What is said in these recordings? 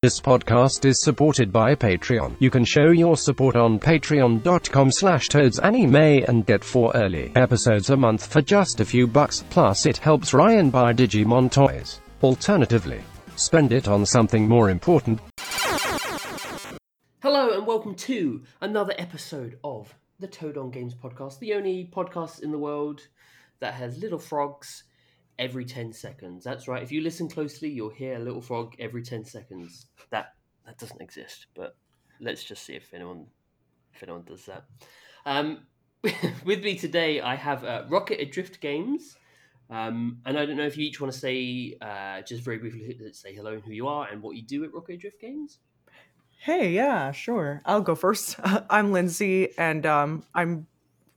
This podcast is supported by Patreon. You can show your support on patreon.com slash toadsanime and get four early episodes a month for just a few bucks. Plus it helps Ryan buy Digimon toys. Alternatively, spend it on something more important. Hello and welcome to another episode of the Toad on Games podcast, the only podcast in the world that has little frogs every 10 seconds. That's right. If you listen closely, you'll hear a little frog every 10 seconds. That that doesn't exist, but let's just see if anyone if anyone does that. Um, with me today, I have uh, Rocket Adrift Games. Um, and I don't know if you each want to say, uh, just very briefly, say hello and who you are and what you do at Rocket Adrift Games. Hey, yeah, sure. I'll go first. I'm Lindsay, and um, I'm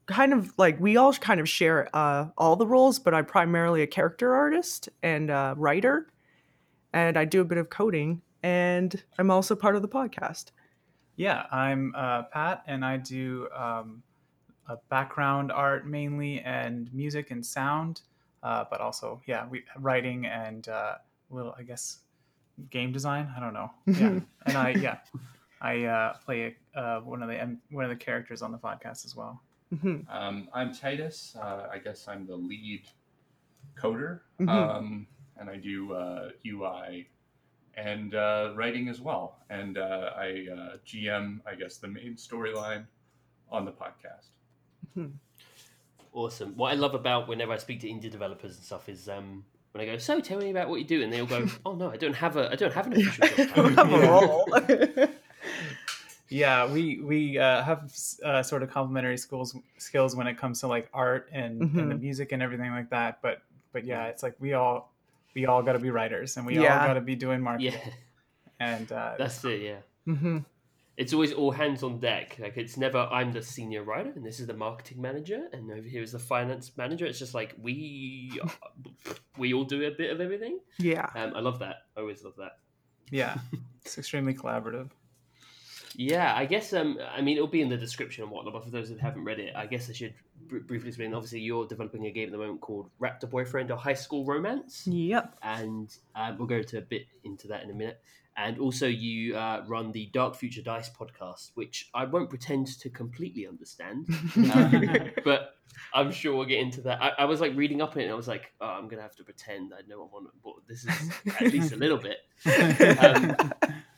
kind of like we all kind of share uh, all the roles, but I'm primarily a character artist and a writer, and I do a bit of coding, and I'm also part of the podcast. Yeah, I'm uh, Pat, and I do um, a background art mainly, and music and sound, uh, but also yeah, we writing and uh, little I guess game design. I don't know. Yeah, and I yeah, I uh, play uh, one of the one of the characters on the podcast as well. Mhm. Um, I'm Titus. Uh, I guess I'm the lead coder, Mhm. um, and I do uh, UI and uh, writing as well. And uh, I uh, GM, I guess, the main storyline on the podcast. Awesome. What I love about whenever I speak to indie developers and stuff is um, when I go, "So tell me about what you do," and they all go, "Oh no, I don't have a, I don't have an official job I don't title." have a role. Yeah, we we uh, have uh, sort of complementary skills skills when it comes to like art and, and the Mhm. music and everything like that. But but yeah, it's like we all we all got to be writers and we Yeah. all got to be doing marketing. yeah, And uh, that's it. Yeah. hmm it's always all hands on deck. Like it's never I'm the senior writer and this is the marketing manager and over here is the finance manager. It's just like we we all do a bit of everything. Yeah. Um, I love that. I always love that. yeah, it's extremely collaborative. Yeah, I guess um I mean it'll be in the description and whatnot. But for those that haven't read it, I guess I should br- briefly explain. Obviously, you're developing a game at the moment called Raptor Boyfriend or High School Romance. Yep. and uh, we'll go into a bit into that in a minute. And also, you uh, run the Dark Future Dice podcast, which I won't pretend to completely understand, um, but I'm sure we'll get into that. I, I was like reading up on it, and I was like, oh, I'm gonna have to pretend I know what, what this is at least a little bit.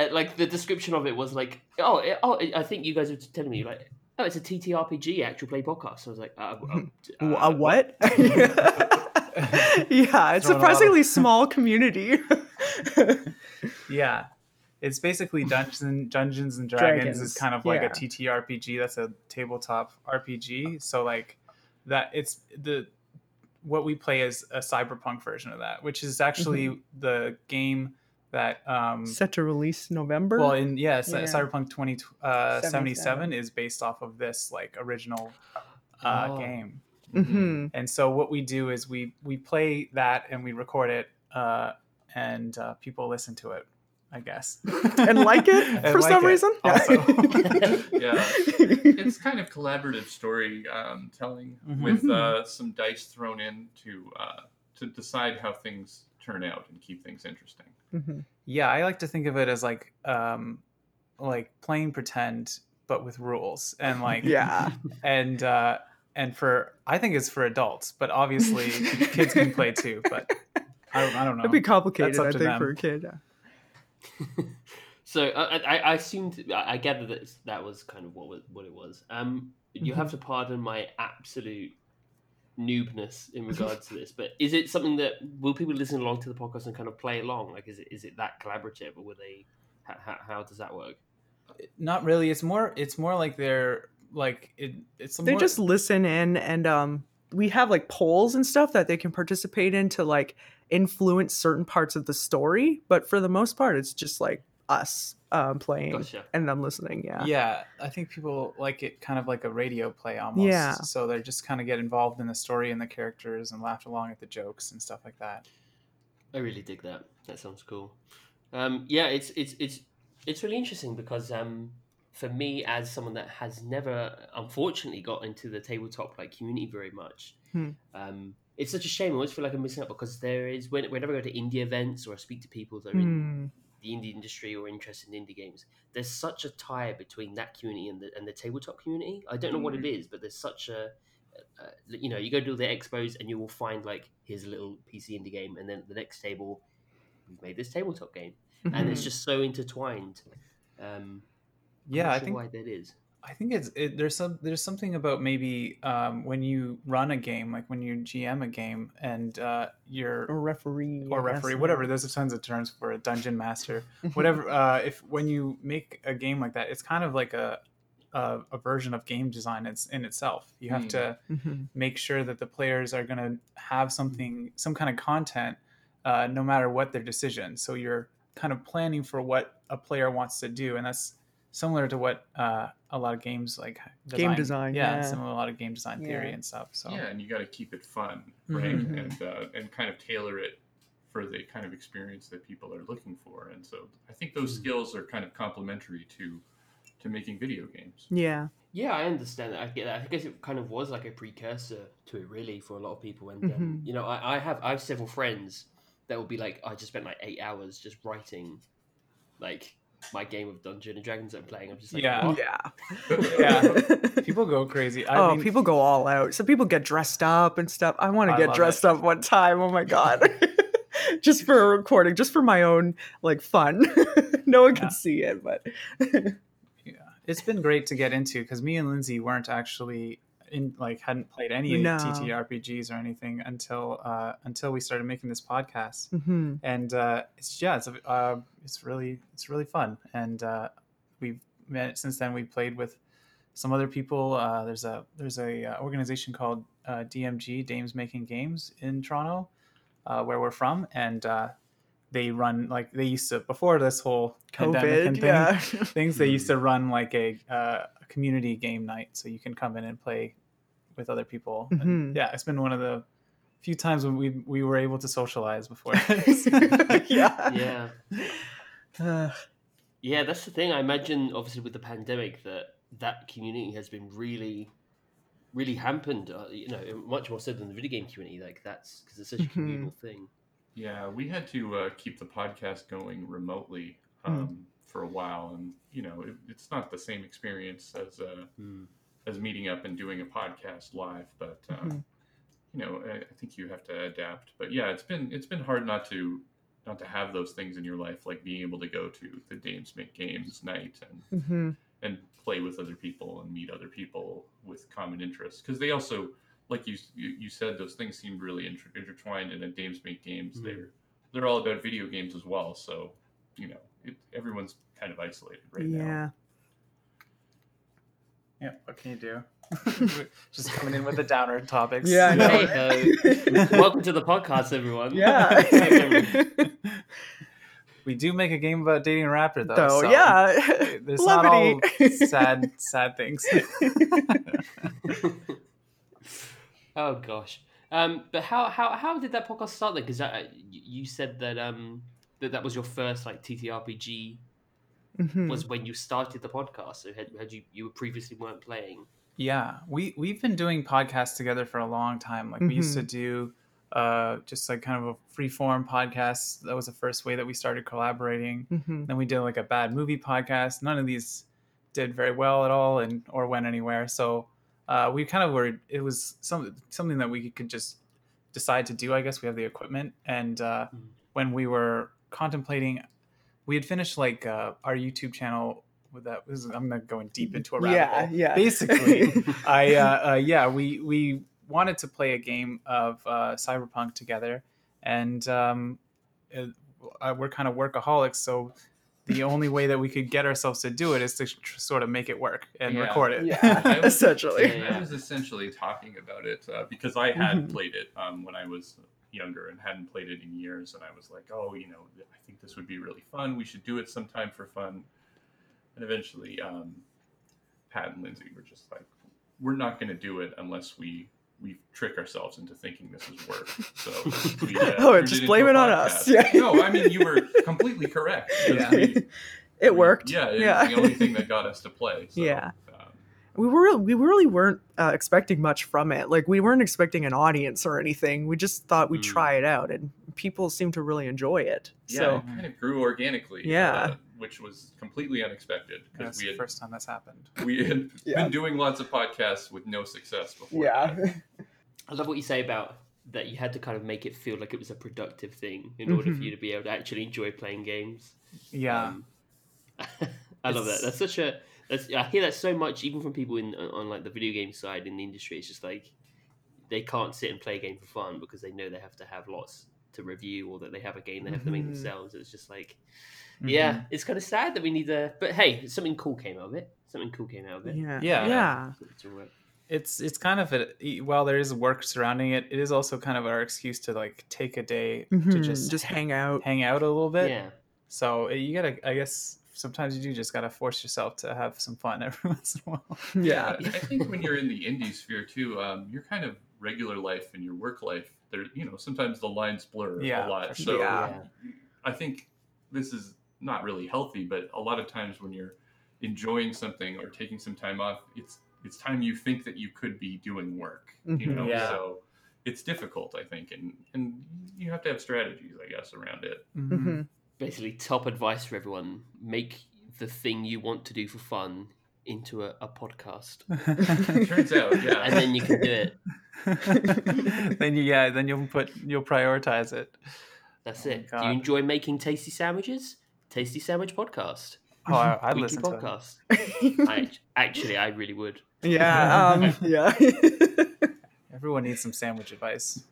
Uh, like the description of it was like, oh, it, oh, I think you guys were telling me like, oh, it's a TTRPG actual play podcast. So I was like, uh, uh, uh, a what? yeah, it's Throwing surprisingly of- small community. yeah, it's basically Dungeons and Dungeons and Dragons, Dragons, is kind of like yeah. a TTRPG. That's a tabletop RPG. So like that, it's the what we play is a cyberpunk version of that, which is actually Mm-hmm. the game that um Set to release November. well in yeah, Yeah. cyberpunk 2077 77. is based off of this like original uh Oh. game hmm and so what we do is we we play that and we record it uh and uh people listen to it i guess and like it And for like some it reason. also. Yeah. It's kind of collaborative story um, telling Mhm. with uh, some dice thrown in to uh, to decide how things turn out and keep things interesting. Mhm. yeah i like to think of it as like um like playing pretend but with rules and like Yeah. and uh and for i think it's for adults but obviously kids can play too but i don't, I don't know It'd be complicated, I think, them. for a kid. yeah. So I, I, I assumed I I gathered that that was kind of what was, what it was. Um, you have to pardon my absolute noobness in regards to this, but is it something that will people listen along to the podcast and kind of play along? Like, is it is it that collaborative, or will they? How, how, how does that work? not really it's more it's more like they're like it it's They more, just listen in and um we have like polls and stuff that they can participate in to like influence certain parts of the story, but for the most part it's just like us um playing Gotcha. and them listening, yeah. yeah i think people like it kind of like a radio play almost Yeah. so they're just kind of get involved in the story and the characters and laugh along at the jokes and stuff like that I really dig that. That sounds cool. Um, yeah, it's it's it's it's really interesting because um, for me, as someone that has never, unfortunately, got into the tabletop like community very much, Hmm. um, it's such a shame. I always feel like I'm missing out because there is when, whenever I go to indie events or I speak to people that are in Hmm. The indie industry or interested in indie games, there's such a tie between that community and the and the tabletop community. I don't know what it is, but there's such a uh, you know, you go to the expos and you will find like here's a little PC indie game, and then the next table, we've made this tabletop game, and it's Mhm. just so intertwined. Um, Yeah, I think why that is. I think it's it, there's some there's something about maybe um, when you run a game, like when you GM a game and uh, you're or referee or referee, whatever. There's tons of terms for a dungeon master, whatever. uh, if when you make a game like that, it's kind of like a a, a version of game design it's in itself. You have Hmm. to Mhm. make sure that the players are going to have something, some kind of content, uh, no matter what their decision. So you're kind of planning for what a player wants to do, and that's similar to what uh, a lot of games like Game design, yeah. similar to a lot of game design theory Yeah. and stuff. So Yeah, and you got to keep it fun, right? Mhm. And uh, and kind of tailor it for the kind of experience that people are looking for. And so I think those Mm. skills are kind of complementary to to making video games. yeah Yeah, I understand that. I get that. I guess it kind of was like a precursor to it, really, for a lot of people. And um, Mhm. you know, I, I have I have several friends that will be like, I just spent like eight hours just writing, like my game of Dungeon and Dragons that I'm playing. I'm just like, Yeah. what? yeah yeah, people go crazy. I oh mean, people go all out some people get dressed up and stuff i want to get dressed it. up one time oh my god just for a recording just for my own like fun no one can see it but yeah, it's been great to get into because me and Lindsay weren't actually in like hadn't played any No. TTRPGs or anything until uh, until we started making this podcast. Mhm. and uh, it's yeah, it's uh, it's really it's really fun, and uh, we've met since then. We played with some other people. Uh, there's a there's a uh, organization called uh, DMG Dames Making Games in Toronto, uh, where we're from, and uh, they run like they used to before this whole pandemic and thing, yeah things. They used to run like a, uh, a community game night, so you can come in and play with other people. And, Mhm. yeah, it's been one of the few times when we we were able to socialize before yeah Yeah. Uh, Yeah, that's the thing. I imagine, obviously, with the pandemic, that that community has been really, really hampered. Uh, you know, much more so than the video game community. Like that's because it's such a Mhm. communal thing. Yeah, we had to uh, keep the podcast going remotely Hmm. um, for a while, and you know, it, it's not the same experience as uh, Hmm. As meeting up and doing a podcast live. But uh, Mhm. you know, I, I think you have to adapt. But yeah, it's been it's been hard not to not to have those things in your life, like being able to go to the Dames Make Games night and mhm. and play with other people and meet other people with common interests because they also like you, you said those things seem really inter- intertwined and at Dames Make Games Mhm. they're they're all about video games as well so you know it, everyone's kind of isolated right now yeah Yeah, what can you do? Just coming in with the downer topics. Yeah, I know. Hey, Welcome to the podcast, everyone. yeah we do make a game about dating a raptor, though. so so yeah there's not all Levity. sad, sad things. oh gosh. Um, but how how how did that podcast start then? Because uh, you said that um that that was your first like TTRPG Mhm. was when you started the podcast. So had, had you you previously weren't playing? Yeah, we we've been doing podcasts together for a long time. Like we used to do uh, just like kind of a free form podcast. That was the first way that we started collaborating. Mhm. Then we did like a bad movie podcast. None of these did very well at all, and or went anywhere. So uh, we kind of were. It was some something that we could just decide to do. I guess we have the equipment, and uh, Mhm. when we were contemplating, we had finished like uh, our YouTube channel. With that, this is, I'm not going deep into a rabbit yeah hole yeah basically i uh, uh yeah we we wanted to play a game of uh cyberpunk together and um uh, uh, we're kind of workaholics so the only way that we could get ourselves to do it is to tr- sort of make it work and Yeah. record it yeah I was- essentially Yeah. I was essentially talking about it uh, because I had Mhm. played it um, when I was younger and hadn't played it in years, and I was like, oh, you know, I think this would be really fun. We should do it sometime for fun. And eventually, um, Pat and Lindsay were just like, we're not going to do it unless we we trick ourselves into thinking this is work. So we, uh, Oh, just blame a it on us. Yeah. No, I mean you were completely correct. Yeah. We- it we- worked Yeah, it's yeah the only thing that got us to play. So, Yeah. We were we really weren't uh, expecting much from it like we weren't expecting an audience or anything we just thought we'd Mm. try it out and people seemed to really enjoy it. Yeah, So it kind of grew organically. Yeah. uh, which was completely unexpected That's because we the first time that's happened. we had Yeah. been doing lots of podcasts with no success before. yeah. I love what you say about that you had to kind of make it feel like it was a productive thing in order for Mhm. you to be able to actually enjoy playing games. Yeah. Um, I love that. That's such a. That's, I hear that so much, even from people in on like the video game side in the industry. It's just like they can't sit and play a game for fun because they know they have to have lots to review or that they have a game they have to make Mhm. themselves. It's just like, Mm-hmm. yeah, it's kind of sad that we need to. But hey, something cool came out of it. Something cool came out of it. yeah, Yeah. yeah. It's it's it's kind of a while there is work surrounding it it is also kind of our excuse to like take a day to Mhm, just just hang out. hang out a little bit Yeah. so uh, you gotta i guess sometimes you do just gotta force yourself to have some fun every once in a while Yeah, I think when you're in the indie sphere too, um, your kind of regular life and your work life, there, you know, sometimes the lines blur Yeah, a lot. for So. Yeah. I think this is not really healthy, but a lot of times when you're enjoying something or taking some time off, it's it's time you think that you could be doing work. You Mhm. know, Yeah. so it's difficult, I think, and and you have to have strategies, I guess, around it. Mhm. Basically top advice for everyone. Make the thing you want to do for fun into a, a podcast. Turns out, yeah. and then you can do it. Then you yeah then you'll put you'll prioritize it. That's Oh it. Do you enjoy making tasty sandwiches? Tasty sandwich podcast. Oh I, i'd Weekly listen to it. podcast. I, actually i really would. Yeah, um, yeah. everyone needs some sandwich advice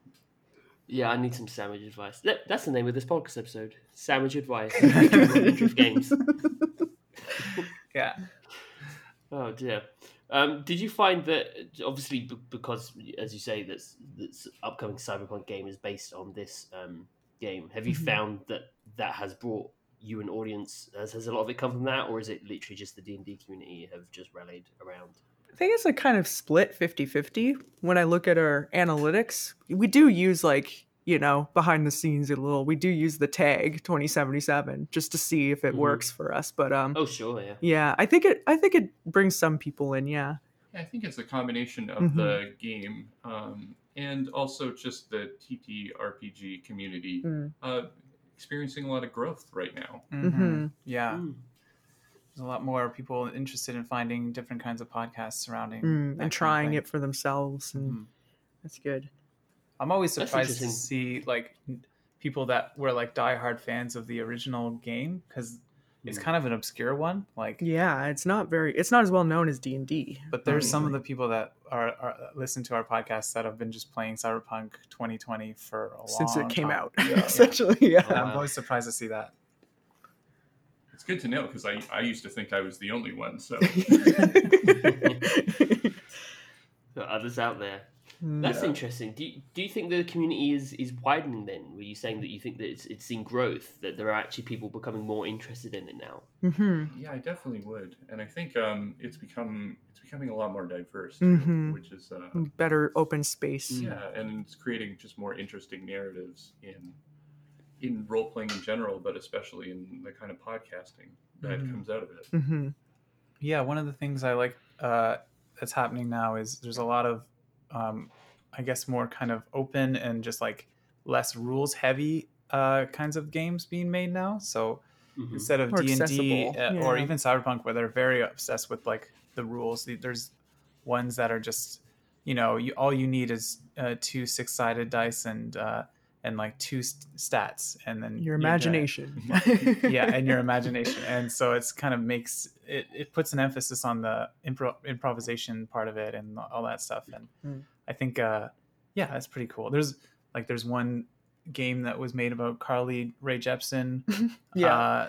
yeah i need some sandwich advice That- that's the name of this podcast episode sandwich advice of games yeah Oh dear. Um, did you find that obviously b- because as you say this this upcoming cyberpunk game is based on this um, game? Have you Mhm. found that that has brought you an audience? Has, has a lot of it come from that, or is it literally just the D and D community have just rallied around? I think it's a kind of split 50 50. When I look at our analytics, we do use like, you know, behind the scenes a little, we do use the tag 2077 just to see if it Mhm. works for us. But um, Oh sure, yeah. yeah, I think it, I think it brings some people in. Yeah. Yeah, I think it's a combination of Mhm. the game um, and also just the TTRPG community Mm. uh, experiencing a lot of growth right now. Mhm. Mhm. yeah Mm. There's a lot more people interested in finding different kinds of podcasts surrounding Mm, and trying it for themselves. And Mhm. that's good. I'm always surprised to see like people that were like diehard fans of the original game because it's Mm. kind of an obscure one. Like, Yeah. It's not very, it's not as well known as D&D. but there's some of the people that are, are listen to our podcast that have been just playing Cyberpunk 2020 for a while. Since long it came time. out, Yeah. essentially. Oh, Yeah. I'm always surprised to see that. It's good to know because I, I used to think I was the only one. So There are others out there. Mm. That's Yeah. interesting. Do you, do you think the community is, is widening then? Were you saying that you think that it's, it's seen growth, that there are actually people becoming more interested in it now? Mhm. yeah, I definitely would, and I think um, it's become it's becoming a lot more diverse, too, Mhm. which is uh, Better open space. Yeah, and it's creating just more interesting narratives in in role playing in general, but especially in the kind of podcasting that Mhm. comes out of it. hmm Yeah, one of the things I like uh, that's happening now is there's a lot of, um, I guess, more kind of open and just like less rules heavy uh, kinds of games being made now. So Mhm. instead of D and D or even Cyberpunk, where they're very obsessed with like the rules, there's ones that are just, you know, you all you need is uh, two six sided dice and uh, and like two st- stats, and then Your you're good imagination. yeah and your imagination and so it's kind of makes it, it puts an emphasis on the impro- improvisation part of it and all that stuff and Mm. i think uh yeah that's pretty cool there's like there's one game that was made about carly rae jepsen yeah. uh,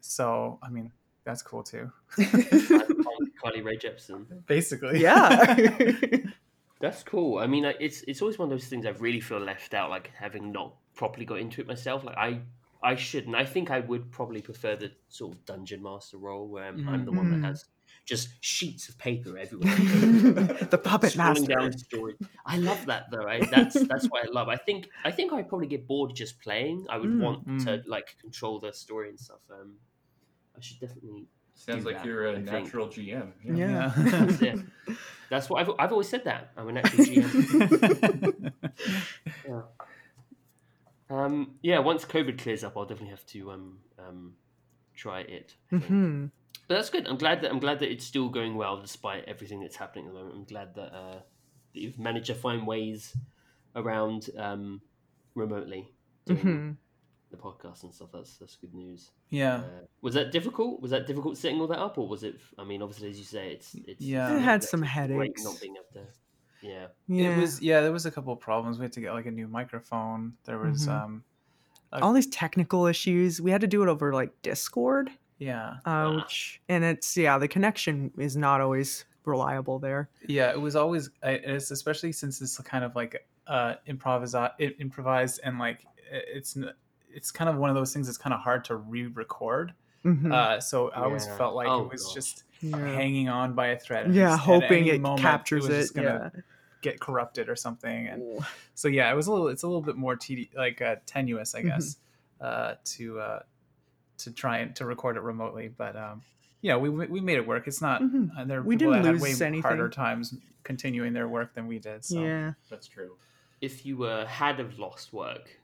so i mean that's cool too Carly- Carly Rae Jepsen. basically yeah. That's cool. I mean, it's it's always one of those things I really feel left out, like having not properly got into it myself. Like I I shouldn't. I think I would probably prefer the sort of dungeon master role where I'm, I'm the one that has just sheets of paper everywhere. the puppet master. down story. I love that though. I, that's that's what I love. I think I think I'd probably get bored just playing. I would Mm, want to mm. like control the story and stuff. Um, I should definitely. Sounds like that, you're a I think. natural GM. Yeah. That's it. That's what I've I've always said that I'm a natural GM. Yeah. Um, yeah, once COVID clears up, I'll definitely have to um, um, try it. I think. hmm But that's good. I'm glad that I'm glad that it's still going well despite everything that's happening at the moment. I'm glad that, uh, that you've managed to find ways around um, remotely doing hmm the podcast and stuff. That's that's good news. Yeah. Uh, was that difficult? Was that difficult setting all that up, or was it? I mean, obviously, as you say, it's it's Yeah. It had some great headaches. Not being able to, yeah. Yeah. It was yeah, there was a couple of problems. We had to get like a new microphone. There was Mhm. um uh, all these technical issues. We had to do it over like Discord, yeah. uh, which and it's yeah, the connection is not always reliable there. Yeah, it was always I- it's especially since it's kind of like uh improvise improvised and like it's n- it's kind of one of those things that's kind of hard to re-record. Mhm. Uh so I always Yeah. felt like Oh, it was gosh. just yeah, hanging on by a thread. yeah, just hoping any it moment, captures was it. gonna Yeah. get corrupted or something and Ooh. so yeah, it was a little. It's a little bit more tedi- like uh, tenuous, I guess, uh, to uh, to try and to record it remotely. But um, yeah, we we made it work. It's not. Mhm. Uh, there are We didn't that had way lose anything. harder times continuing their work than we did. So Yeah. That's true. If you uh, had have lost work,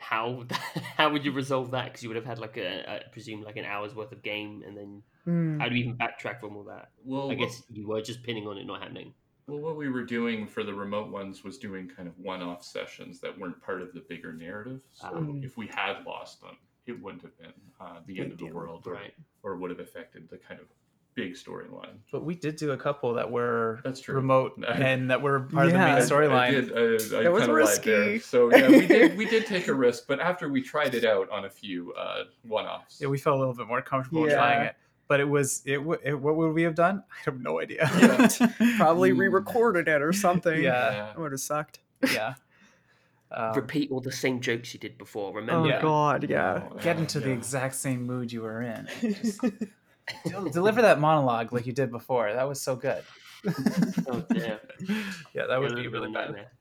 how how would you resolve that? Because you would have had like a, I presume like an hour's worth of game, and then Mm. how do you even backtrack from all that? Well, I guess you were just pinning on it not happening. Well, what we were doing for the remote ones was doing kind of one-off sessions that weren't part of the bigger narrative. So Mm. if we had lost them, it wouldn't have been uh, the end of the deal. world, or, Right. or would have affected the kind of big storyline. but we did do a couple that were That's true. remote and that were part Yeah. of the main storyline. did. I, I That was kinda lied there. risky. So yeah, we did. We did take a risk, but after we tried it out on a few uh, one-offs, Yeah, we felt a little bit more comfortable Yeah. trying it. But it was it, it. What would we have done? I have no idea. Yeah. Probably Mm. re-recorded it or something. Yeah. yeah. That would have sucked. yeah. Um, Repeat all the same jokes you did before. Remember? Oh Remember? Yeah. god, yeah. Oh, get into the exact same mood you were in. Just del- deliver that monologue like you did before. That was so good. Oh dear. yeah, that would Yeah, be really bad. nightmare.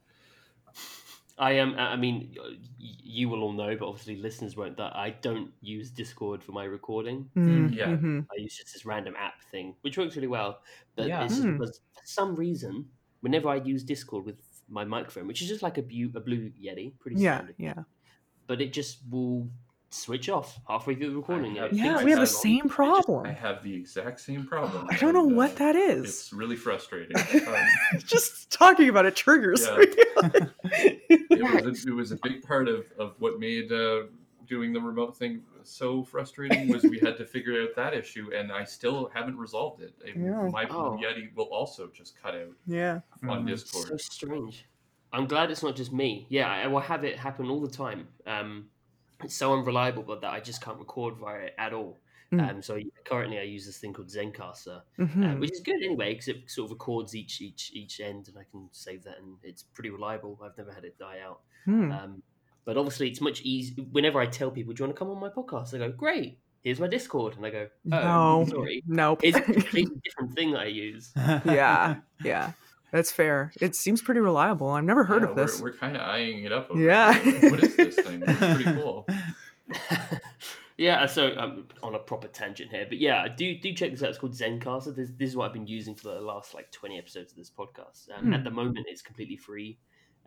I am. I mean, you will all know, but obviously listeners won't. That I don't use Discord for my recording. Mm, Yeah. mhm. I use just this random app thing, which works really well. But Yeah. it's just Hmm. because for some reason, whenever I use Discord with my microphone, which is just like a, bu- a blue Yeti, pretty Yeah, yeah. but it just will switch off halfway through the recording. have- Yeah, we have the it's on. same problem. I have the exact same problem. I don't know and, what uh, that is. It's really frustrating. Um, Just talking about it triggers Yeah. me. it, was a, it was a big part of, of what made uh, doing the remote thing so frustrating was we had to figure out that issue and I still haven't resolved it. It- Yeah. My Oh. Yeti will also just cut out yeah. on Mhm. Discord. So strange. I'm glad it's not just me. Yeah, I will have it happen all the time. Um, it's so unreliable, but that I just can't record via it at all. Mm. Um, so currently, I use this thing called Zencastr, uh, Mhm. which is good anyway because it sort of records each each each end, and I can save that, and it's pretty reliable. I've never had it die out. Hmm. Um, but obviously, it's much easier. Whenever I tell people, "Do you want to come on my podcast?" They go, "Great." Here's my Discord, and I go, "Oh, No. sorry." Nope. It's a completely different thing that I use. yeah, yeah. That's fair. It seems pretty reliable. I've never heard Yeah, of this. We're, we're kind of eyeing it up. Over Yeah. here. Like, what is this thing? It's pretty cool. yeah, so I'm on a proper tangent here, but yeah, do do check this out. It's called Zencastr. This, this is what I've been using for the last like 20 episodes of this podcast. Um, Hmm. At the moment, it's completely free.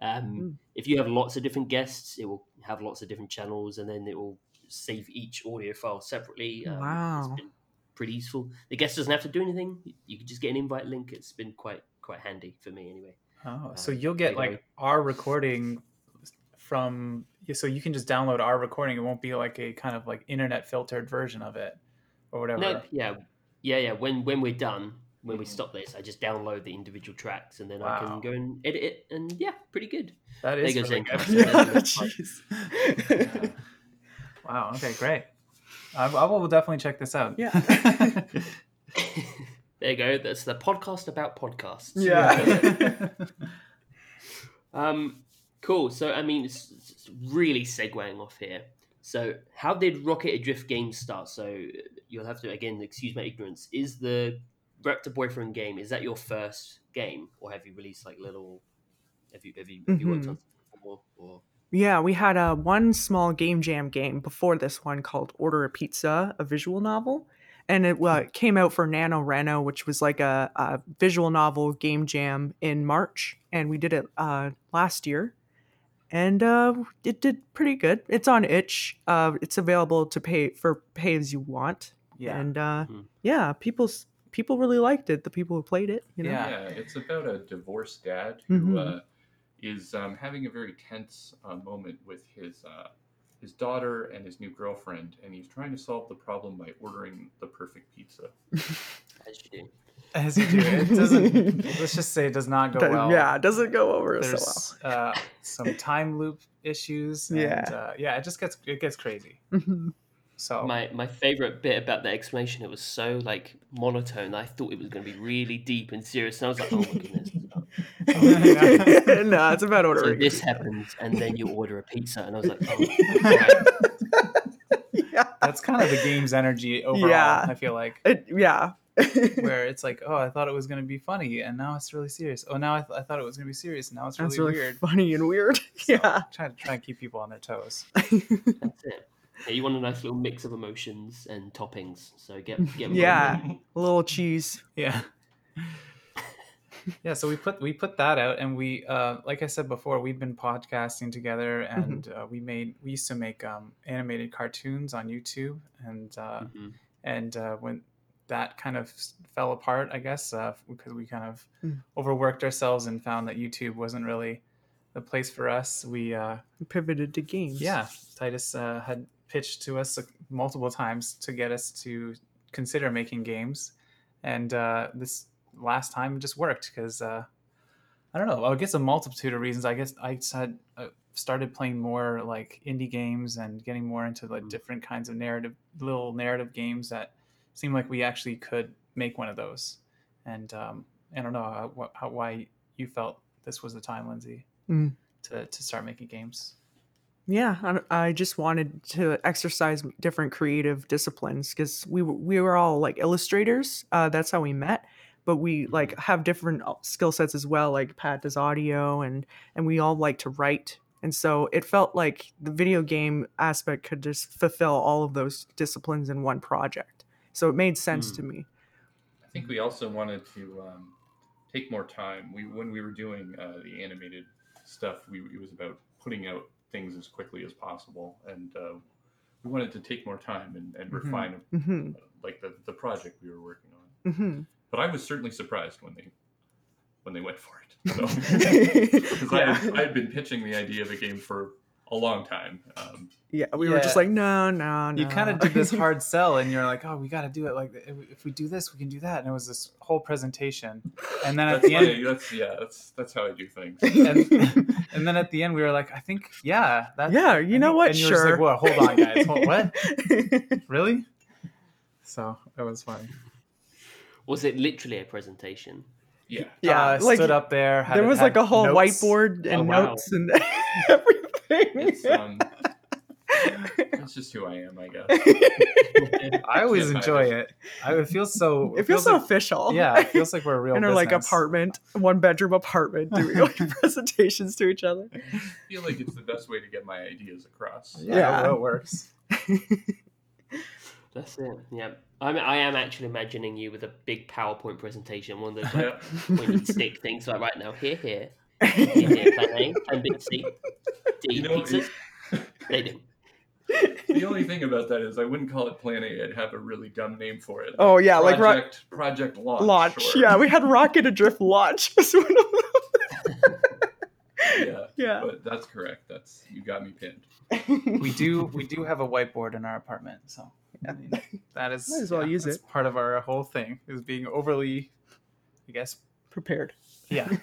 Um, Hmm. If you have lots of different guests, it will have lots of different channels, and then it will save each audio file separately. Um, Wow. it's been pretty useful. The guest doesn't have to do anything. You can just get an invite link. It's been quite quite handy for me anyway. Oh, so Uh, you'll get you like our recording from yeah, so you can just download our recording. It won't be like a kind of like internet filtered version of it or whatever. No, yeah, yeah, yeah. When when we're done, when we stop this, I just download the individual tracks, and then I can go and edit it, and yeah, pretty good. That There is goes really Zencastr. good. Yeah, Yeah. jeez. wow. Okay, great. I, I will definitely check this out. Yeah. there you go. That's the podcast about podcasts. Yeah. Um, cool. So I mean, it's, it's really segueing off here. So how did Rocket Adrift Games start? So you'll have to again excuse my ignorance. Is the Raptor Boyfriend game is that your first game, or have you released like little? Have you have you, have you worked on something before? Or Yeah, we had a one small game jam game before this one called Order a Pizza, a visual novel, and it uh, came out for NaNoRenO, which was like a, a visual novel game jam in March, and we did it uh, last year. and uh, it did pretty good. It's on itch. Uh, it's available to pay for pay as you want. Yeah. And uh, Mhm. yeah, people people really liked it. The people who played it, you know. Yeah. Yeah, it's about a divorced dad who Mhm. uh, is um, having a very tense uh, moment with his uh, his daughter and his new girlfriend, and he's trying to solve the problem by ordering the perfect pizza. As you do. As you do, it doesn't. let's just say it does not go That- well. yeah, it doesn't go over so well. There's uh, some time loop issues. And, Yeah. uh, yeah. It just gets it gets crazy. Mhm. So My my favorite bit about the explanation, it was so like monotone. I thought it was going to be really deep and serious, and I was like, oh my goodness. no, it's about So this happens, and then you order a pizza, and I was like, oh, yeah, that's kind of the game's energy overall. Yeah. I feel like it, yeah. where it's like, oh, I thought it was going to be funny, and now it's really serious. Oh, now I, th- I thought it was going to be serious, and now it's really, really weird. funny and weird. So, yeah. try to try and keep people on their toes. That's it. Yeah, you want a nice little mix of emotions and toppings. So get get Yeah. A little cheese. Yeah. Yeah, so we put we put that out, and we, uh, like I said before, we've been podcasting together, and uh, we made we used to make um, animated cartoons on YouTube, and uh, Mhm. and uh, when that kind of fell apart, I guess, uh, because we kind of Mm. overworked ourselves and found that YouTube wasn't really the place for us. We uh, Pivoted to games. yeah, Titus uh, had pitched to us multiple times to get us to consider making games, and uh, this last time it just worked because uh, I don't know. I guess a multitude of reasons. I guess I said uh, started playing more like indie games and getting more into like Mm. different kinds of narrative, little narrative games that seemed like we actually could make one of those. And um, I don't know how, wh- how, why you felt this was the time, Lindsay, Mm. to to start making games. yeah I, I just wanted to exercise different creative disciplines because we were, we were all like illustrators uh, that's how we met but we like have different uh, skill sets as well like pat does audio and and we all like to write and so it felt like the video game aspect could just fulfill all of those disciplines in one project so it made sense Mm. to me I think we also wanted to um, take more time. We when we were doing uh, the animated stuff, we it was about putting out things as quickly as possible, and uh, we wanted to take more time and, and Mhm. refine hmm uh, like the, the project we were working on. hmm But I was certainly surprised when they when they went for it. So, 'cause I, yeah. had, I had been pitching the idea of a game for a long time. Um, yeah we were just like no no no you kind of did this hard sell and you're like oh we got to do it. Like if if we do this we can do that. And it was this whole presentation. And then at that's the end my- that's yeah, that's that's how I do things. and, and then at the end we were like i think yeah that yeah you know what? and you were just sure. Like well hold on guys. Hold, what? Really? So it was funny Was it literally a presentation? Yeah. yeah uh, like stood up there had there it- was had like a whole notes. whiteboard and Oh, wow. notes and everything. It's um, that's just who I am, I guess. i always enjoy it I, it feels so it feels so like, official. yeah it feels like we're a real in our like apartment, one bedroom apartment, doing like presentations to each other. I feel like it's the best way to get my ideas across. yeah, Yeah. well, it works That's it. Yeah, I mean, I am actually imagining you with a big PowerPoint presentation, one of those like, Yeah. pointy stick things. Like right now, here, here, here, here, plan A, plan B, C, D, You know, pizzas. They do. The only thing about that is I wouldn't call it Plan A. I'd have a really dumb name for it. Oh yeah, like ro- Project Project Launch. launch. or- Yeah, we had Rocket Adrift launch. was one of them. yeah. yeah. But that's correct. That's you got me pinned. we do we do have a whiteboard in our apartment so I mean, that is Might as well use that's it. part of our whole thing is being overly i guess prepared. yeah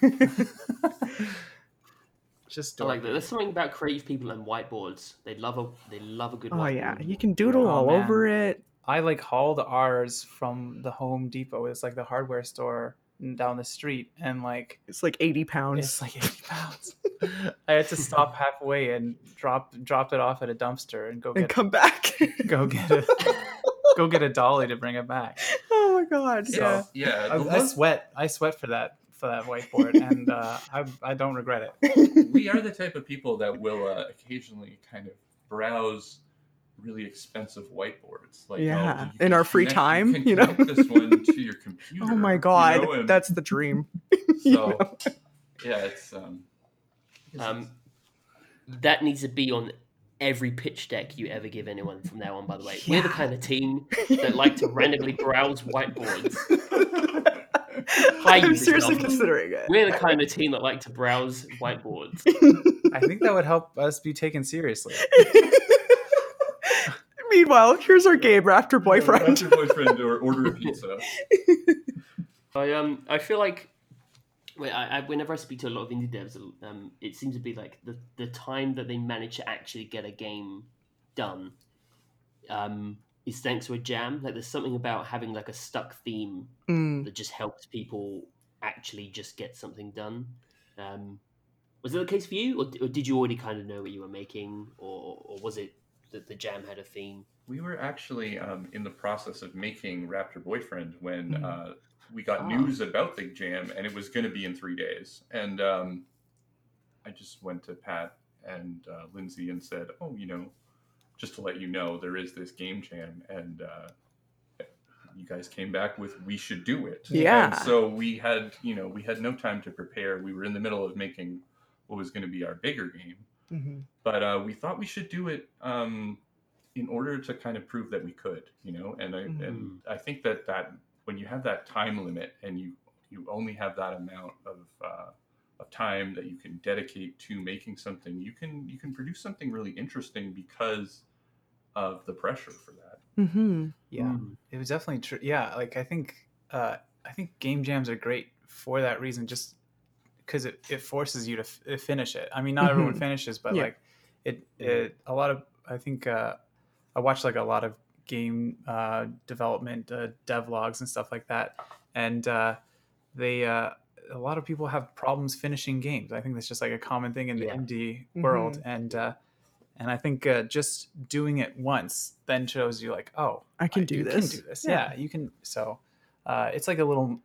just I like that. There's something about creative people and whiteboards. They love a they love a good. Oh whiteboard. yeah, you can doodle Oh, all man. over it. i like hauled ours from the home depot it's like the hardware store down the street and like It's like eighty pounds. it's like 80 pounds i had to stop halfway and drop dropped it off at a dumpster and go and get come back. go get it go get a dolly to bring it back oh my god. So, Yeah. yeah. I, I sweat i sweat for that for that whiteboard and uh, I, I don't regret it we are the type of people that will uh, occasionally kind of browse really expensive whiteboards. Like, oh, Yeah, you in our free connect- time, can you know? this one to your computer. Oh my you god, know, that's the dream. You so know? yeah, it's um, Um, that needs to be on every pitch deck you ever give anyone from now on. By the way, we're the kind of team that like to randomly browse whiteboards. Hi, I'm you seriously dumb. considering it. We're the kind of team that like to browse whiteboards. I think that would help us be taken seriously. Meanwhile, here's our game, Raptor Boyfriend. After boyfriend or order a pizza. I um I feel like wait, I, I whenever I speak to a lot of indie devs, um, it seems to be like the the time that they manage to actually get a game done, um, is thanks to a jam. Like there's something about having like a stuck theme Mm. that just helps people actually just get something done. Um, was that the case for you, or, or did you already kind of know what you were making, or or was it that the jam had a theme? We were actually um, in the process of making Raptor Boyfriend when Mm. uh, we got Ah. news about the jam, and it was going to be in three days. And um, I just went to Pat and uh, Lindsay and said, "Oh, you know, just to let you know, there is this game jam." And uh, you guys came back with, "We should do it." Yeah. And so we had, you know, we had no time to prepare. We were in the middle of making what was going to be our bigger game Mhm. but uh, we thought we should do it um, in order to kind of prove that we could, you know. And I, Mhm. and I think that that when you have that time limit and you you only have that amount of uh, of time that you can dedicate to making something, you can you can produce something really interesting because of the pressure for that. Mhm. Yeah, Mm. it was definitely true. Yeah, like I think uh, I think game jams are great for that reason, just because it, it forces you to f- finish it. I mean, not everyone Mhm. finishes, but Yeah. like it, it a lot of I think uh, I watched like a lot of game uh, development uh, devlogs and stuff like that, and uh, they uh, a lot of people have problems finishing games. I think that's just like a common thing in the Yeah. indie world, and uh, and I think uh, just doing it once then shows you like, oh, I can I- do this. Can do this. Yeah. Yeah, you can. So uh, it's like a little.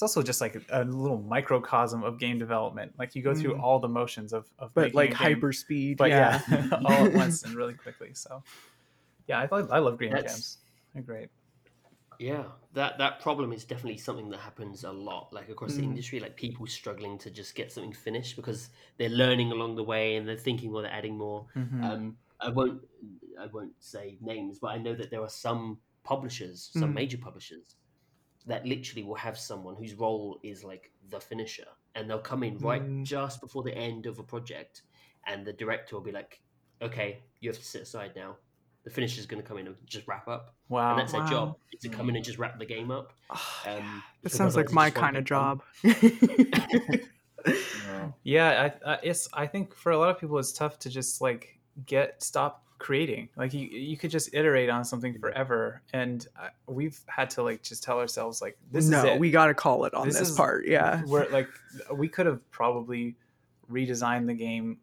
It's also just like a little microcosm of game development. Like you go through Mm. all the motions of of But making like a game, hyper speed. but yeah. yeah, all at once and really quickly. So yeah, I thought I love game That's- jams. They're great. Yeah, that that problem is definitely something that happens a lot, like across the Mm. industry, like people struggling to just get something finished because they're learning along the way and they're thinking, well, they're adding more. Mhm. Um, I won't, I won't say names, but I know that there are some publishers, some Mm. major publishers, that literally will have someone whose role is like the finisher, and they'll come in right Mm. just before the end of a project, and the director will be like, "Okay, you have to sit aside now. The finisher's going to come in and just wrap up." wow. and that's their job is to come in and just wrap the game up. Ah, Um, That sounds like my it just won't kind of job. Yeah. Yeah, I, I, it's. I think for a lot of people, it's tough to just like get stop creating. Like you, you could just iterate on something forever, and uh, we've had to like just tell ourselves like this no, is it. we got to call it on This this, is- part. Yeah. We're like we could have probably redesigned the game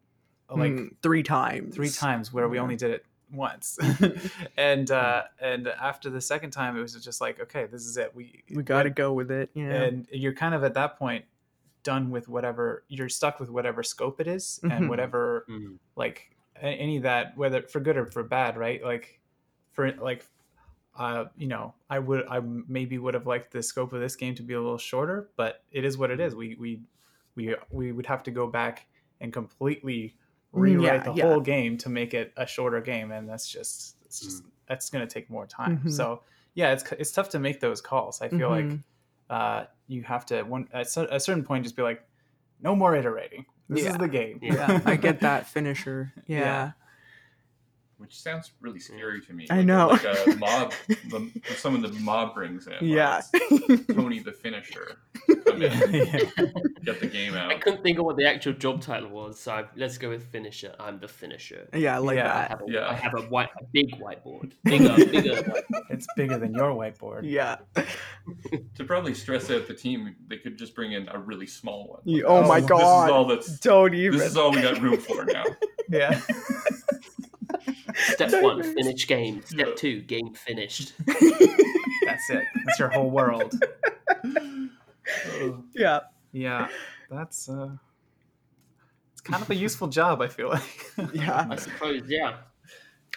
like Mm, three times. three times where we only did it once and uh and after the second time it was just like okay this is it we We got to go with it. Yeah. and you're kind of at that point done with whatever you're stuck with whatever scope it is and Mhm. whatever Mm. like a- any of that whether for good or for bad right like for like uh you know i would i maybe would have liked the scope of this game to be a little shorter but it is what it is we we we we would have to go back and completely Mm, rewrite yeah, the yeah. whole game to make it a shorter game and that's just it's just that's going to take more time Mhm. so yeah it's it's tough to make those calls i feel like Mhm. uh, you have to one at a certain point just be like, no more iterating. This Yeah. is the game. yeah, I get that finisher. Yeah. Yeah. Which sounds really scary to me. I Like- know. Like uh, a mob, the, someone the mob brings in. like Yeah. Tony the finisher. Come in, get the game out. I couldn't think of what the actual job title was, so I, let's go with finisher. I'm the finisher. yeah, I like Yeah. I that. have a, Yeah. I have a white, a big whiteboard, bigger, bigger. whiteboard. it's bigger than your whiteboard. Yeah. To probably stress out the team, they could just bring in a really small one. Yeah, oh my This is all God. that's. Don't even. This is all we got room for now. Yeah. Step one, finish game. Step Yeah. two, game finished. That's it. That's your whole world. yeah. Yeah. That's uh it's kind of a useful job, I feel like. Yeah. I suppose, yeah.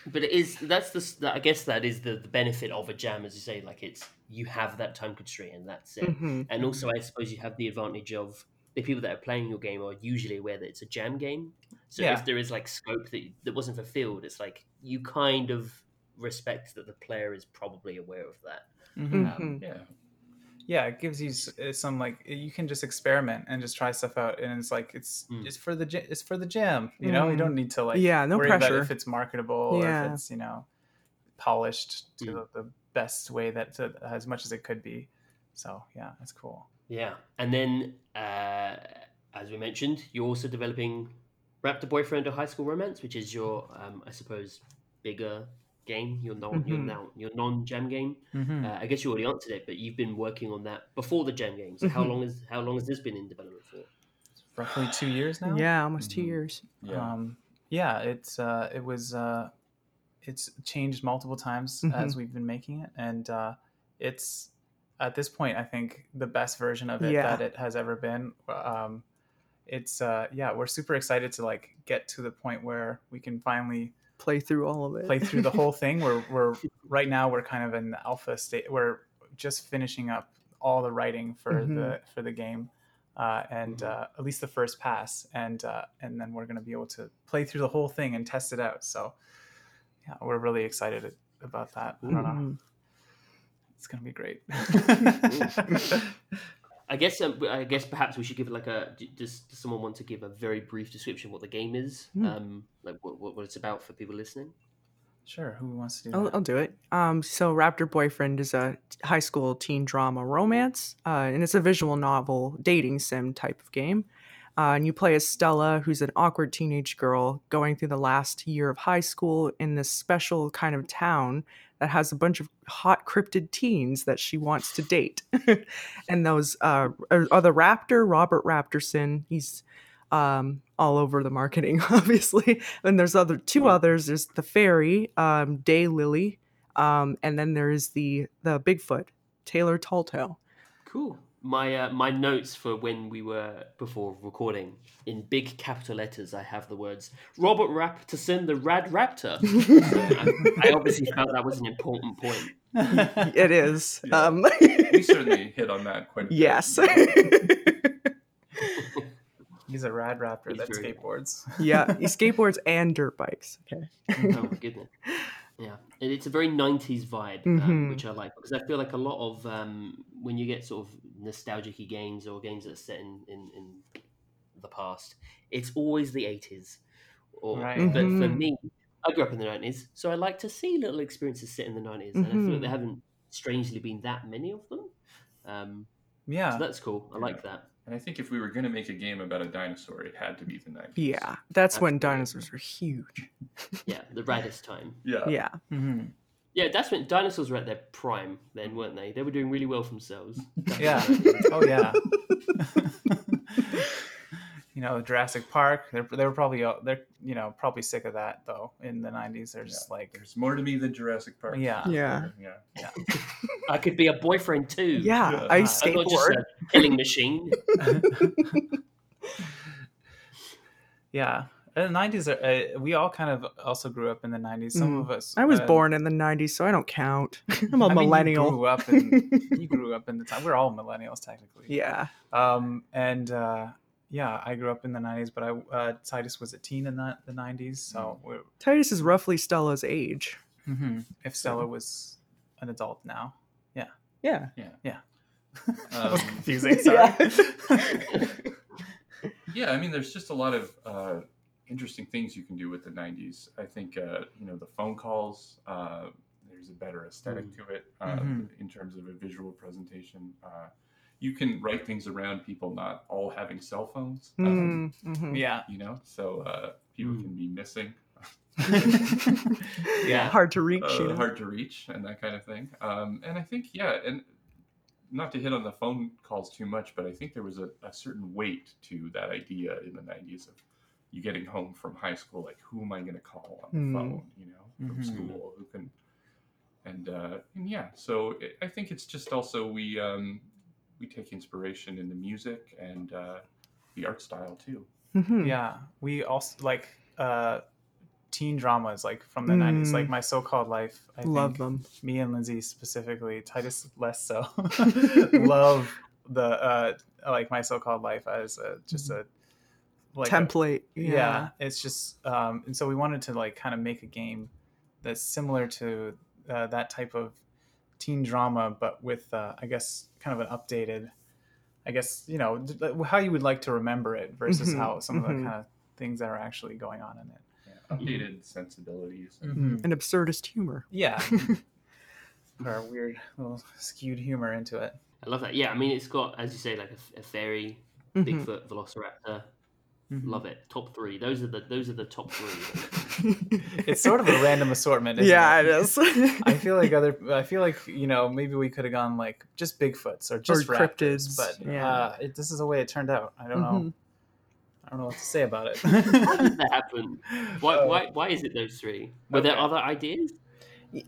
But it is that's the I guess that is the, the benefit of a jam, as you say. Like it's you have that time constraint, and that's it. Mhm. And also, I suppose you have the advantage of the people that are playing your game are usually aware that it's a jam game. So Yeah. if there is like scope that that wasn't fulfilled, it's like you kind of respect that the player is probably aware of that. Mhm. Mhm. Yeah. yeah it gives you uh, some like you can just experiment and just try stuff out and it's like it's Mm. it's for the gy- it's for the jam, you know you Mm. don't need to like Yeah, no worry about pressure. if it's marketable or if it's you know polished to Mm. the, the best way that to, as much as it could be so yeah it's cool Yeah, and then uh, as we mentioned, you're also developing Raptor Boyfriend: A High School Romance, which is your, um, I suppose, bigger game. Your non, your Mhm. now your non-jam game. mm-hmm. Uh, I guess you already answered it, but you've been working on that before the jam game. So how Mhm. long is how long has this been in development for? roughly two years now Yeah, almost two Mhm. years. Yeah. um yeah it's uh it was uh it's changed multiple times Mhm. as we've been making it and uh it's at this point i think the best version of it Yeah. that it has ever been um it's uh yeah we're super excited to like get to the point where we can finally Play through all of it. play through the whole thing we're we're right now we're kind of in the alpha state we're just finishing up all the writing for Mhm. the for the game uh, and Mhm. uh, at least the first pass and uh, and then we're going to be able to play through the whole thing and test it out so yeah we're really excited about that i don't know Mhm. It's going to be great I guess um, I guess perhaps we should give it like a Does, does someone want to give a very brief description of what the game is? Hmm. Um, like what, what what it's about for people listening. sure who wants to do I'll, that? I'll do it. Um, so Raptor Boyfriend is a high school teen drama romance, uh, and it's a visual novel dating sim type of game. Uh, and you play as Stella, who's an awkward teenage girl going through the last year of high school in this special kind of town that has a bunch of hot cryptid teens that she wants to date. and those uh, are, the Raptor, Robert Raptorson. He's um, all over the marketing, obviously. And there's other two others. There's the fairy, um, Day Lily, um, and then there is the the Bigfoot, Taylor Talltail. Cool. My uh, my notes for when we were before recording in big capital letters. I have the words Robert Raptorson, the Rad Raptor. I, I obviously felt that was an important point. It is. Yeah. Um, We certainly hit on that quite a bit. yes. he's a rad raptor He's that skateboards yeah, he skateboards and dirt bikes. Okay. oh my goodness. Yeah, and it's a very '90s vibe, um, Mhm. which I like because I feel like a lot of um, when you get sort of nostalgic games or games that are set in, in, in the past, it's always the '80s. Or, Right. But for Mhm. me, I grew up in the '90s, so I like to see little experiences set in the '90s, and I feel like Mhm. there haven't strangely been that many of them. Um, yeah so that's cool. I like that. And I think if we were going to make a game about a dinosaur, it had to be the 90s. Yeah, that's when dinosaurs were huge. Yeah, the raddest time. Yeah. Yeah. hmm Yeah, that's when dinosaurs were at their prime. Then, weren't they? They were doing really well for themselves. Yeah. oh yeah you know jurassic park they're, they were probably uh, they're you know probably sick of that though in the 90s they're just like There's more to me than Jurassic Park. Yeah. Yeah. Yeah. I could be a boyfriend too. Yeah, Yeah. I I'm not just a killing machine. yeah in the 90s are, uh, we all kind of also grew up in the 90s some Mhm. of us I was uh, born in the 90s, so I don't count. I'm a I mean, millennial. you grew up in you grew up in the time we're all millennials technically yeah. um and uh yeah i grew up in the 90s but i uh titus was a teen in the, the 90s so Mm. we're, Titus is roughly Stella's age. mhm. if stella was an adult now Yeah. yeah, Um, was confusing sorry Yeah, I mean, there's just a lot of uh, interesting things you can do with the 90s. I think, uh, you know, the phone calls, uh, there's a better aesthetic Mm. to it uh, Mhm. in terms of a visual presentation. You can write things around people not all having cell phones, um, Mm, mhm. yeah you know, so uh, people Mm. can be missing. yeah Hard to reach. you uh, know? hard to reach and that kind of thing. Um, and I think, yeah, and not to hit on the phone calls too much, but I think there was a, a certain weight to that idea in the 90s of you getting home from high school, like, who am I going to call on the Hmm. phone, you know, from Mhm. school? Who can. And, uh, and yeah, so it, I think it's just also we um, we take inspiration in the music and uh, the art style too. Mhm. yeah we also like uh teen dramas like from the 90s Mm. like my so-called life i Love think them. me and lindsay specifically titus less so love the uh, like my so-called life as a, just a like a- Template. yeah. Yeah. it's just um and so we wanted to like kind of make a game that's similar to uh, that type of teen drama but with uh, i guess kind of an updated i guess you know how you would like to remember it versus Mhm, how some of the mhm. kind of things that are actually going on in it Yeah, updated sensibilities. Mhm. An absurdist humor. yeah or weird little skewed humor into it I love that. Yeah, I mean, it's got, as you say, like a, a fairy, Mhm. Bigfoot, Velociraptor. Mhm. Love it. Top three. Those are the those are the top three. it's sort of a random assortment isn't yeah, it? it is. I feel like other. I feel like you know maybe we could have gone like just Bigfoots or just Or raptors, cryptids, but yeah. uh, it, this is the way it turned out. I don't know. Mhm. I don't know what to say about it. How did that happen? Why, Uh, why, why is it those three? Were there other ideas?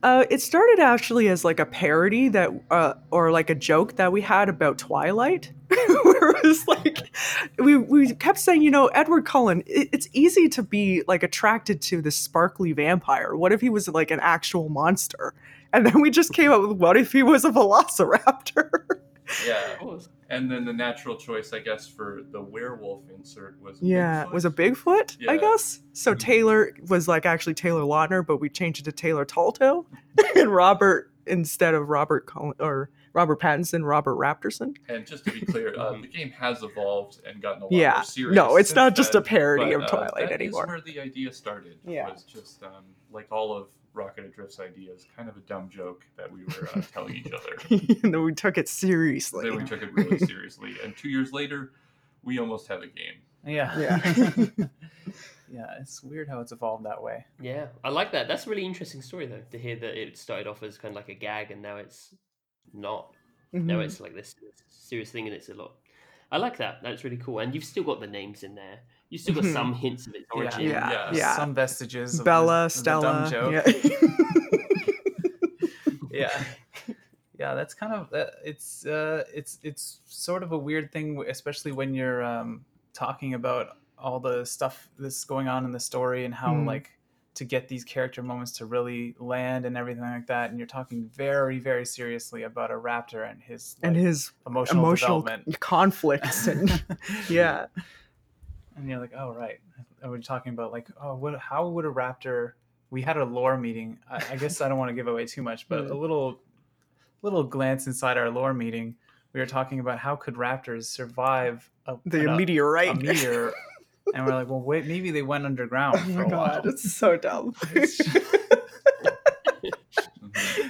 Uh, it started actually as like a parody that, uh, or like a joke that we had about Twilight, where it was like, we we kept saying, you know, Edward Cullen, it, it's easy to be like attracted to this sparkly vampire. What if he was like an actual monster? And then we just came up with, what if he was a Velociraptor? Yeah, and then the natural choice, I guess, for the werewolf insert was a yeah, Bigfoot. was a Bigfoot, I guess. So mm-hmm. Taylor was like actually Taylor Lautner, but we changed it to Taylor Talltail, and Robert instead of Robert Cullen or Robert Pattinson, Robert Raptorson. And just to be clear, uh, the game has evolved and gotten a lot Yeah. more serious. No, it's not just a parody but, of uh, Twilight that is anymore. where the idea started. Yeah. was just um, like all of Rocket Adrift's ideas, kind of a dumb joke that we were uh, telling each other. and then we took it seriously. then we took it really seriously, and two years later, we almost have a game. yeah, Yeah. yeah. It's weird how it's evolved that way. Yeah, I like that. That's a really interesting story, though, to hear that it started off as kind of like a gag and now it's not. Now Mhm. it's like this serious thing and it's a lot. I like that. That's really cool. And you've still got the names in there. You've still got some hints of its Yeah. origin. Yeah, Yeah. yeah. Some vestiges. Of Bella, the, of the Stella. dumb joke. Yeah. yeah yeah that's kind of uh, it's uh it's it's sort of a weird thing especially when you're um talking about all the stuff that's going on in the story and how Mm. like to get these character moments to really land and everything like that and you're talking very very seriously about a raptor and his and his emotional, emotional development conflicts and yeah. and you're like oh right and we're talking about like oh what how would a raptor we had a lore meeting i, I guess i don't want to give away too much but a little little glance inside our lore meeting we were talking about how could raptors survive a, The an- meteorite. a meteor and we're like well wait maybe they went underground Oh for my a while god, it's so dumb. It's-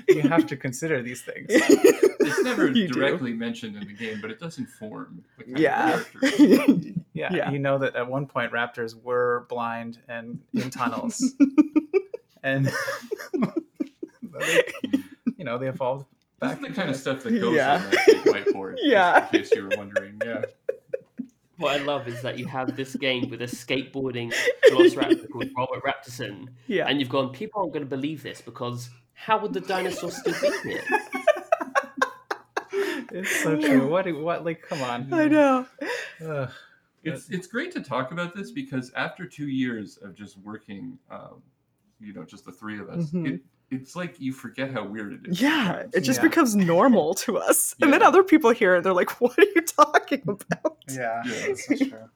you have to consider these things It's never You do. directly mentioned in the game, but it does inform the kind Yeah. of characters. yeah, Yeah. you know that at one point raptors were blind and in tunnels and they, you know they evolved This back is the kind of stuff that goes Yeah. on that big whiteboard. just Yeah. in case you were wondering. Yeah. What I love is that you have this game with a skateboarding velociraptor called Robert Raptorson, yeah. and you've gone, people aren't going to believe this because how would the dinosaur still be here? it's so true what what like come on I know. Ugh. It's it's great to talk about this because after two years of just working, um, you know, just the three of us, Mhm. it, it's like you forget how weird it is. Yeah, it just Yeah. becomes normal to us. And then other people hear it, they're like, what are you talking about? yeah, Yeah. that's so true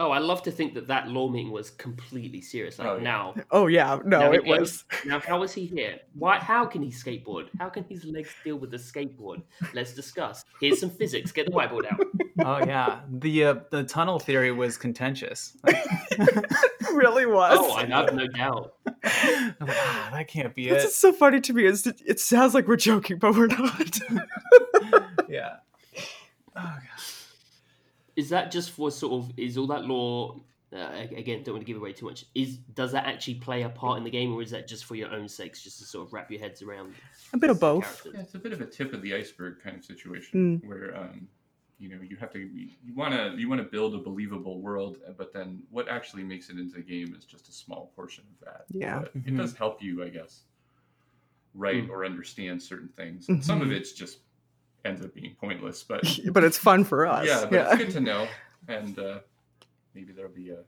Oh, I love to think that that lore meeting was completely serious. Like Oh, yeah. now, Oh, yeah. No, Now it he was. now how is he here? Why? How can he skateboard? How can his legs deal with the skateboard? Let's discuss. Here's some physics. Get the whiteboard out. Oh yeah the uh, the tunnel theory was contentious It really was. Oh, I have no doubt. I'm like, ah, that can't be This it is so funny to me. Is it, it sounds like we're joking, but we're not. yeah oh god Is that just for sort of? Is all that lore? Uh, again, don't want to give away too much. Is does that actually play a part in the game, or is that just for your own sakes, just to sort of wrap your heads around? A bit of both. Yeah, it's a bit of a tip of the iceberg kind of situation where um, you know you have to you want to you want to build a believable world, but then what actually makes it into the game is just a small portion of that. Yeah. But it does help you, I guess, write Mm. or understand certain things. And Some of it's just ends up being pointless, but But it's fun for us. yeah, but yeah. it's good to know, and uh, maybe there'll be a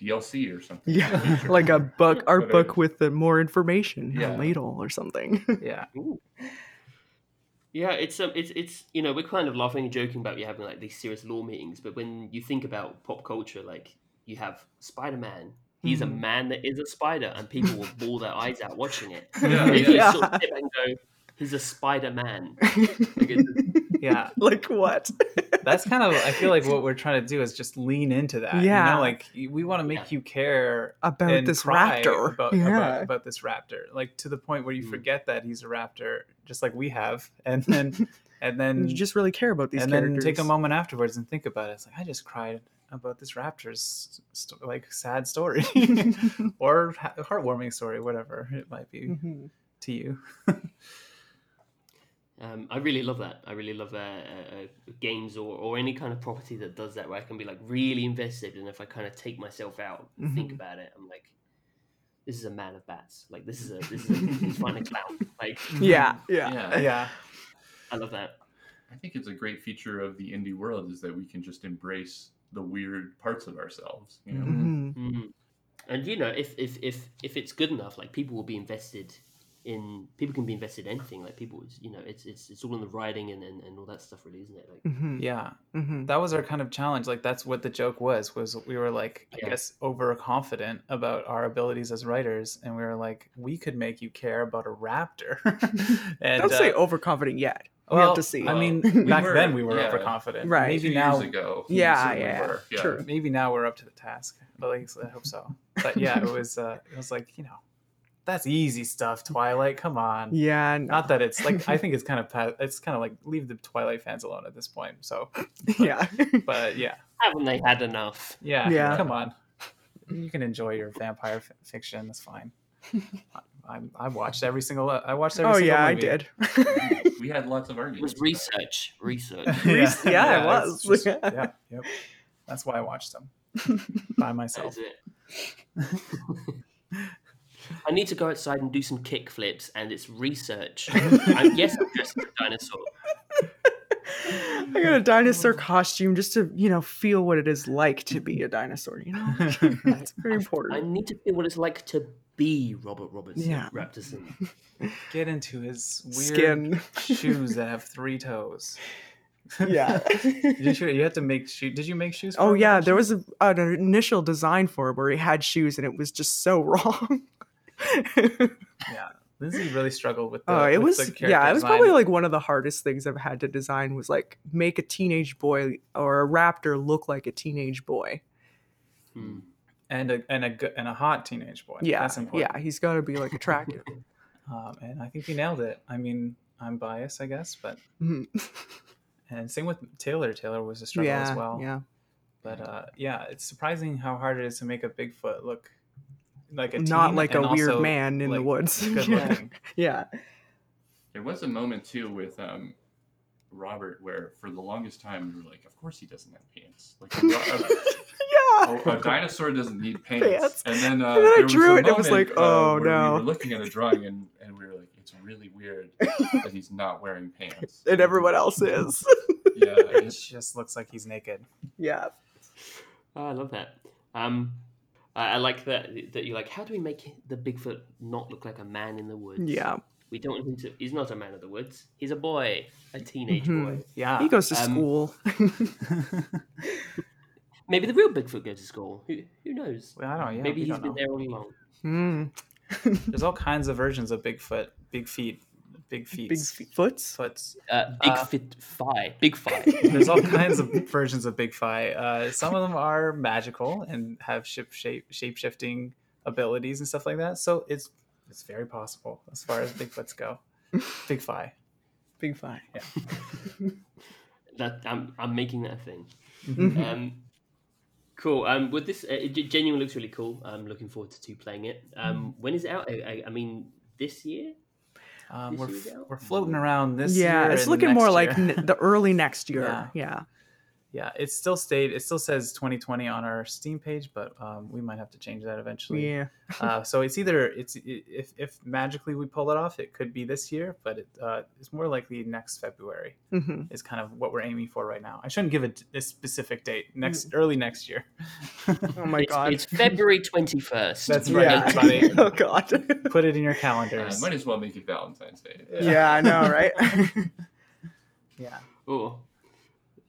DLC or something. Yeah, future. like a book, art Whatever. book with the more information, Yeah. a ladle or something. yeah Ooh. Yeah, it's um, it's it's you know we're kind of laughing and joking about you having like these serious lore meetings, but when you think about pop culture, like you have Spider Man. He's a Mhm. man that is a spider, and people will bawl their eyes out watching it. Yeah, If you yeah. sort of and go, "He's a Spider Man." Like, Yeah, like what? that's kind of I feel like what we're trying to do is just lean into that. you Yeah. know, like we want to make Yeah. you care About this raptor. about, yeah. about about this raptor, like to the point where you Mm. forget that he's a raptor, just like we have, and then and then you just really care about these and characters. then take a moment afterwards and think about it. It's like I just cried about this raptor's st- like sad story or ha- heartwarming story, whatever it might be Mhm. to you. Um, I really love that. I really love uh, uh, uh, games or, or any kind of property that does that, where I can be like really invested, and if I kind of take myself out and think Mhm. about it, I'm like, this is a man of bats. Like this is a this is a he's finding a clown. Like Yeah, yeah. Yeah. yeah, I love that. I think it's a great feature of the indie world is that we can just embrace the weird parts of ourselves. You know, Mhm. Mm. And you know, if if if if it's good enough, like people will be invested in people can be invested in anything. Like people, you know, it's it's it's all in the writing and, and, and all that stuff, really, isn't it? Like Mhm. yeah. Mhm. That was our kind of challenge. Like that's what the joke was. Was we were like, I Yeah. guess, overconfident about our abilities as writers, and we were like, we could make you care about a raptor. and Don't say uh, overconfident yet. We well, have to see. I mean, We back were- then we were yeah. overconfident. Right. Maybe two now years ago, we Yeah, certainly yeah, were. true. maybe now we're up to the task. But like, I hope so. But yeah, it was. Uh, it was like you know, that's easy stuff. Twilight, come on. yeah, no. Not that it's like I think it's kind of pa- it's kind of like leave the Twilight fans alone at this point. So, yeah. but yeah, haven't they had enough? yeah, Yeah. Come on, you can enjoy your vampire f- fiction. That's fine. I, I, I watched every single. I watched every oh single yeah, I did. We had lots of It arguments. was research, research. Reese- yeah, it was. just- yeah, yep. That's why I watched them by That myself. Is it. I need to go outside and do some kick flips, and it's research. I, yes, I'm dressed as a dinosaur. I got a dinosaur costume just to, you know, feel what it is like to be a dinosaur, you know? That's very important. I need to feel what it's like to be Robert Robertson. Yeah. Raptorson. Get into his weird Skin. shoes that have three toes. Yeah. Did you, you had to make shoes? Did you make shoes? For Oh yeah, actually? there was a, an initial design for it where he had shoes and it was just so wrong. Yeah, Lindsay really struggled with. The, Oh, it was the yeah, it was design. probably like one of the hardest things I've had to design was like make a teenage boy or a raptor look like a teenage boy. Hmm. and a and a and a hot teenage boy. Yeah, that's important. yeah, he's got to be like attractive. Um, and I think we nailed it. I mean, I'm biased, I guess, but Mhm. and same with Taylor. Taylor was a struggle yeah, as well. yeah. But uh, yeah, it's surprising how hard it is to make a Bigfoot look like a Not teen like a weird man in the woods. Good yeah. yeah. There was a moment too with um, Robert where for the longest time we were like, of course he doesn't have pants. Like a, yeah. a, a dinosaur doesn't need pants. Pants. And then, uh, And then I there was drew a it and it was like, uh, oh, where no. We were looking at a drawing and, and we were like, it's really weird that he's not wearing pants. and everyone else is. Yeah, It just looks like he's naked. yeah. Oh, I love that. Um, I, I like that that you're like, how do we make the Bigfoot not look like a man in the woods? Yeah. We don't want him to. He's not a man of the woods. He's a boy, a teenage Mhm. boy. Yeah. He goes to Um, school. Maybe the real Bigfoot goes to school. Who who knows? well, I don't. Yeah, Maybe we he's don't been know. there all along. Mm. There's all kinds of versions of Bigfoot. Big feet. Big feet. Big fe- foots. Foots. Uh, Big Uh, Fit Fi, Big Fi. There's all kinds of versions of Big Fi. Uh, some of them are magical and have ship shape shape shifting abilities and stuff like that. So it's it's very possible as far as Bigfoots go. Big Fi. Big five. that I'm I'm making that a thing. Mhm. Um, cool. Um, with this, uh, it genuinely looks really cool. I'm looking forward to, to playing it. Um, when is it out? I, I, I mean, this year. Um, we're, year's f- out? we're floating around this yeah, year it's and looking next more like year. n- the early next year. Yeah. Yeah. Yeah, it still stayed. It still says 2020 on our Steam page, but um, we might have to change that eventually. Yeah. uh, so it's either it's if if magically we pull it off, it could be this year, but it, uh, it's more likely next February hmm is kind of what we're aiming for right now. I shouldn't give a, a specific date. Next Mm. early next year. Oh my it's, god. It's February 21st. That's right, yeah. buddy. oh god. Put it in your uh, calendars. might as well make it Valentine's Day. yeah, I know, right? Yeah. Oh,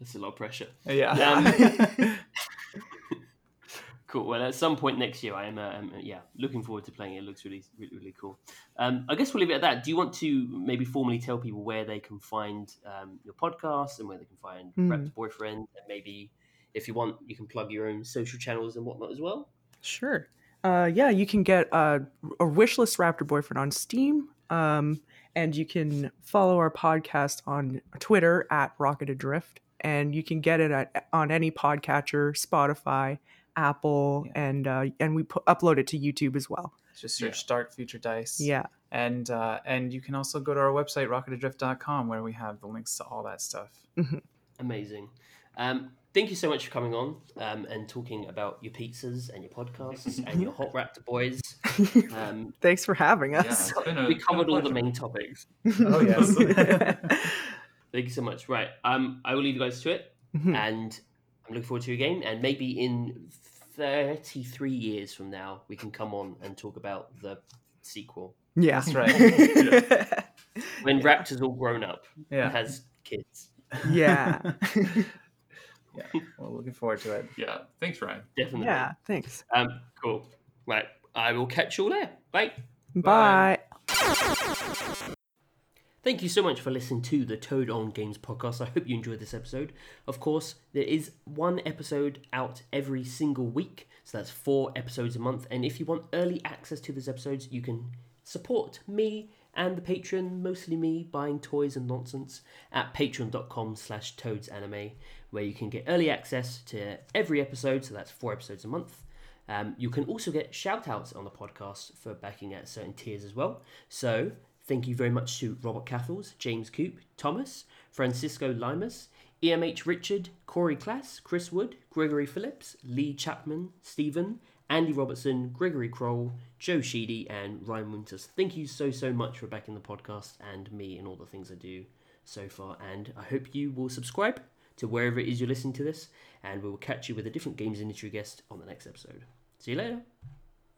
that's a lot of pressure. Yeah. Um, Cool. Well, at some point next year, I am, uh, um, yeah, looking forward to playing it. It looks really, really, really cool. Um, I guess we'll leave it at that. Do you want to maybe formally tell people where they can find um, your podcast and where they can find. Raptor Boyfriend, and maybe if you want, you can plug your own social channels and whatnot as well. Sure. Uh, yeah, you can get uh, a Wishlist Raptor Boyfriend on Steam. Um, and you can follow our podcast on Twitter at Rocket Adrift. And you can get it at, on any podcatcher, Spotify, Apple, Yeah. and uh, and we pu- upload it to YouTube as well. Just Yeah. search Dark Future Dice. Yeah. And uh, and you can also go to our website rocketadrift.com where we have the links to all that stuff. Amazing. Um, thank you so much for coming on um, and talking about your pizzas and your podcasts and your Hot Raptor Boys. Um, Thanks for having us. it's a, we it's been a covered all the main topics. Oh yes. Thank you so much. Right. Um, I will leave you guys to it. Mhm. and I'm looking forward to your game. And maybe in 33 years from now, we can come on and talk about the sequel yeah. That's right. when Raptor's all grown up and yeah. has kids. yeah. Yeah. Well, looking forward to it. Yeah. Thanks, Ryan. Definitely. yeah. Thanks. Um, cool. Right. I will catch you all there. Bye. Bye. Thank you so much for listening to the Toad on Games podcast. I hope you enjoyed this episode. Of course, there is one episode out every single week, so that's four episodes a month. And if you want early access to those episodes, you can support me and the Patreon, mostly me, buying toys and nonsense at patreon.com slash toadsanime, where you can get early access to every episode, so that's four episodes a month. Um, you can also get shout outs on the podcast for backing at certain tiers as well. So thank you very much to Robert Cathles, James Coop, Thomas, Francisco Limas, EMH Richard, Corey Class, Chris Wood, Gregory Phillips, Lee Chapman, Stephen, Andy Robertson, Gregory Kroll, Joe Sheedy, and Ryan Winters. Thank you so, so much for backing the podcast and me and all the things I do so far. And I hope you will subscribe to wherever it is you're listening to this, and we will catch you with a different games industry guest on the next episode. See you later.